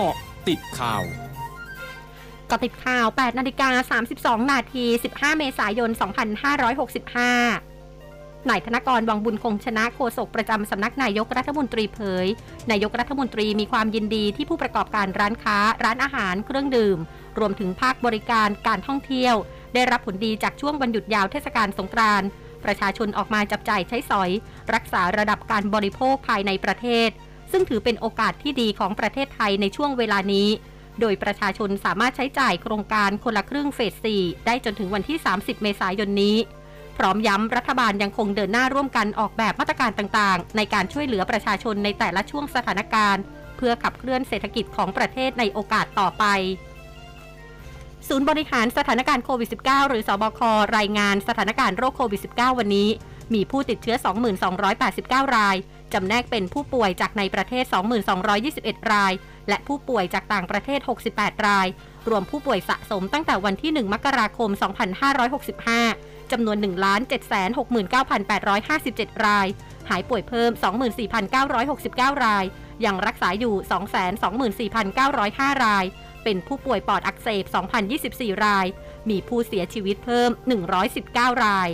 เกาะติดข่าวกาะติดข่าว 8 นาฬิกา 32 นาที 15 เมษายน 2565นายธนกร วังบุญคงชนะโฆษกประจำสำนักนายกรัฐมนตรีเผย นายกรัฐมนตรีมีความยินดีที่ผู้ประกอบการร้านค้า ร้านอาหาร เครื่องดื่ม รวมถึงภาคบริการ การท่องเที่ยว ได้รับผลดีจากช่วงวันหยุดยาวเทศกาลสงกรานต์ ประชาชนออกมาจับจ่ายใช้สอย รักษาระดับการบริโภคภายในประเทศ ซึ่งถือเป็นโอกาสที่ดีของประเทศไทยในช่วงเวลานี้ โดยประชาชนสามารถใช้จ่ายโครงการคนละครึ่งเฟส 4 ได้จนถึงวันที่ 30 เมษายนนี้ พร้อมย้ำรัฐบาลยังคงเดินหน้าร่วมกันออกแบบมาตรการต่างๆ ในการช่วยเหลือประชาชนในแต่ละช่วงสถานการณ์ เพื่อขับเคลื่อนเศรษฐกิจของประเทศในโอกาสต่อไปศูนย์บริหารสถานการณ์โควิด -19 หรือสอบค รายงานสถานการณ์โรคโควิด -19 วันนี้ มีผู้ติดเชื้อ 2289ราย จำแนกเป็นผู้ป่วยจากในประเทศ2221 ราย และผู้ป่วยจากต่างประเทศ 68 ราย รวมผู้ป่วยสะสมตั้งแต่วันที่ 1 มกราคม 2565 จำนวน 1,769,857 ราย หายป่วยเพิ่ม 24,969 ราย ยังรักษาอยู่ 224,905 ราย เป็นผู้ป่วยปอดอักเสบ 2,024 ราย มีผู้เสียชีวิตเพิ่ม 119 ราย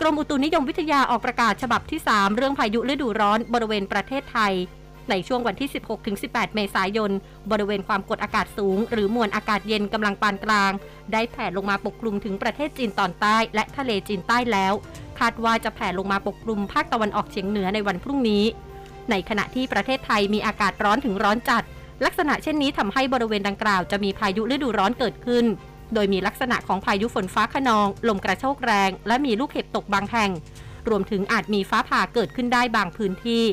กรมอุตุนิยมวิทยาออกประกาศฉบับที่ 3 เรื่องพายุฤดูร้อนบริเวณประเทศไทย ในช่วงวันที่ 16-18 เมษายน บริเวณความกดอากาศสูง หรือมวลอากาศเย็นกำลังปานกลาง ได้แผ่ลงมาปกคลุมถึงประเทศจีนตอนใต้ และทะเลจีนใต้แล้ว คาดว่าจะแผ่ลงมาปกคลุมภาคตะวันออกเฉียงเหนือในวันพรุ่งนี้ ในขณะที่ประเทศไทยมีอากาศร้อนถึงร้อนจัด ลักษณะเช่นนี้ทำให้บริเวณดังกล่าวจะมีพายุฤดูร้อนเกิดขึ้น โดยมีลักษณะของพายุฝนฟ้าขนอง ลมกระโชกแรง และมีลูกเห็บตกบางแห่ง รวมถึงอาจมีฟ้าผ่าเกิดขึ้นได้บางพื้นที่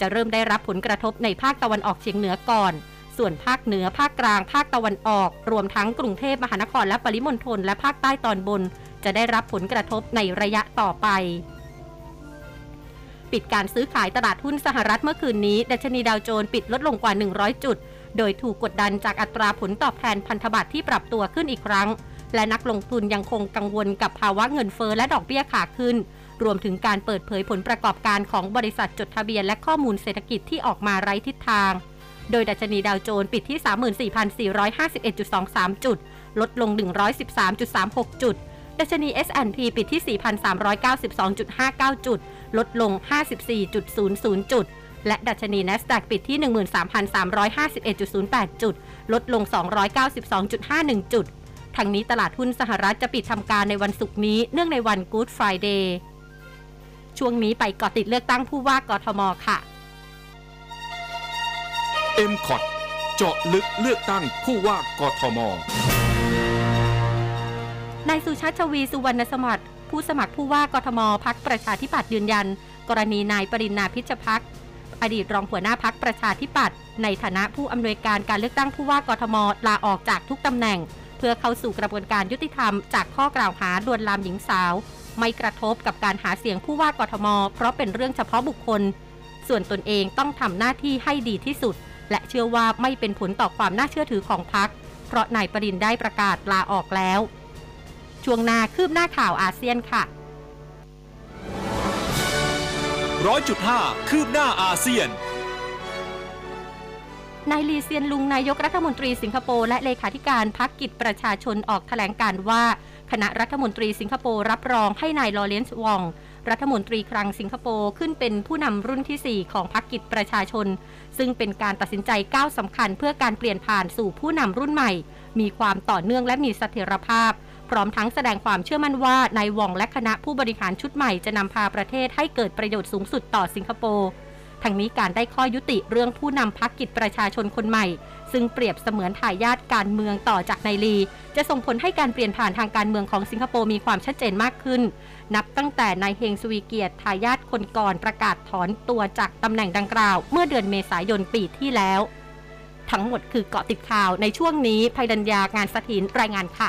จะเริ่มได้รับผลกระทบในภาคตะวันออกเฉียงเหนือก่อน ส่วนภาคเหนือภาคกลาง ภาคตะวันออก รวมทั้งกรุงเทพมหานครและปริมณฑลและภาคใต้ตอนบน จะได้รับผลกระทบในระยะต่อไปปิดการซื้อขายตลาดหุ้นสหรัฐเมื่อคืนนี้ ดัชนีดาวโจนส์ปิดลดลงกว่า 100 จุด โดยถูกกดดันจากอัตราผลตอบแทนพันธบัตรที่ปรับตัวขึ้นอีกครั้ง และนักลงทุนยังคงกังวลกับภาวะเงินเฟอ้อและดอกเบี้ยขาขึ้น รวมถึงการเปิดเผยผลประกอบการของบริษัทจดทะเบียนและข้อมูลเศรษฐกิจที่ออกมาไร้ทิศทาง โดยดัชนีดาวโจนส์ปิดที่ 34,451.23 จุด ลดลง 113.36 จุดดัชนี S&P ปิดที่ 4,392.59 จุด ลดลง 54.00 จุด และดัชนี NASDAQ ปิดที่ 13,351.08 จุด ลดลง 292.51 จุด ทั้งนี้ตลาดหุ้นสหรัฐจะปิดทำการในวันศุกร์นี้เนื่องในวัน Good Friday ช่วงนี้ไปเกาะติดเลือกตั้งผู้ว่ากทมค่ะ m c o t เจาะลึกเลือกตั้งผู้ว่ากทม นายสุชาติชวีสุวรรณสมัติผู้สมัครผู้ว่ากทมพักประชาธิปัตย์ยืนยัน กรณีนายปรินาพิชพัก อดีตรองหัวหน้าพักประชาธิปัตย์ในฐานะผู้อำนวยการการเลือกตั้งผู้ว่ากทมลาออกจากทุกตำแหน่ง เพื่อเข้าสู่กระบวนการยุติธรรมจากข้อกล่าวหาลวนลามหญิงสาว ไม่กระทบกับการหาเสียงผู้ว่ากทม เพราะเป็นเรื่องเฉพาะบุคคล ส่วนตนเองต้องทำหน้าที่ให้ดีที่สุด และเชื่อว่าไม่เป็นผลต่อความน่าเชื่อถือของพักเพราะนายปริญญ์ได้ประกาศลาออกแล้ว ช่วงหน้าคืบหน้าข่าวอาเซียนค่ะ ร้อยจุดห้าคืบหน้าอาเซียน นายลีเซียนลุงนายกรัฐมนตรีสิงคโปร์และเลขาธิการพรรคกิจประชาชนออกแถลงการณ์ว่า คณะรัฐมนตรีสิงคโปร์รับรองให้นายลอเรนซ์วองรัฐมนตรีคลังสิงคโปร์ขึ้นเป็นผู้นำรุ่นที่ 4 ของพรรคกิจประชาชน ซึ่งเป็นการตัดสินใจก้าวสำคัญเพื่อการเปลี่ยนผ่านสู่ผู้นำรุ่นใหม่ มีความต่อเนื่องและมีเสถียรภาพ พร้อมทั้งแสดงความเชื่อมั่นว่านายว่องและคณะผู้บริหารชุดใหม่จะนำพาประเทศให้เกิดประโยชน์สูงสุดต่อสิงคโปร์ทั้งนี้การได้ข้อยุติเรื่องผู้นำพักกิจประชาชนคนใหม่ ซึ่งเปรียบเสมือนทายาทการเมืองต่อจากนายลี จะส่งผลให้การเปลี่ยนผ่านทางการเมืองของสิงคโปร์มีความชัดเจนมากขึ้น นับตั้งแต่นายเฮงสวีเกียรติทายาทคนก่อนประกาศถอนตัวจากตำแหน่งดังกล่าว เมื่อเดือนเมษายนปีที่แล้ว ทั้งหมดคือเกาะติดข่าวในช่วงนี้ภัยดัญญางานสถินรายงานค่ะ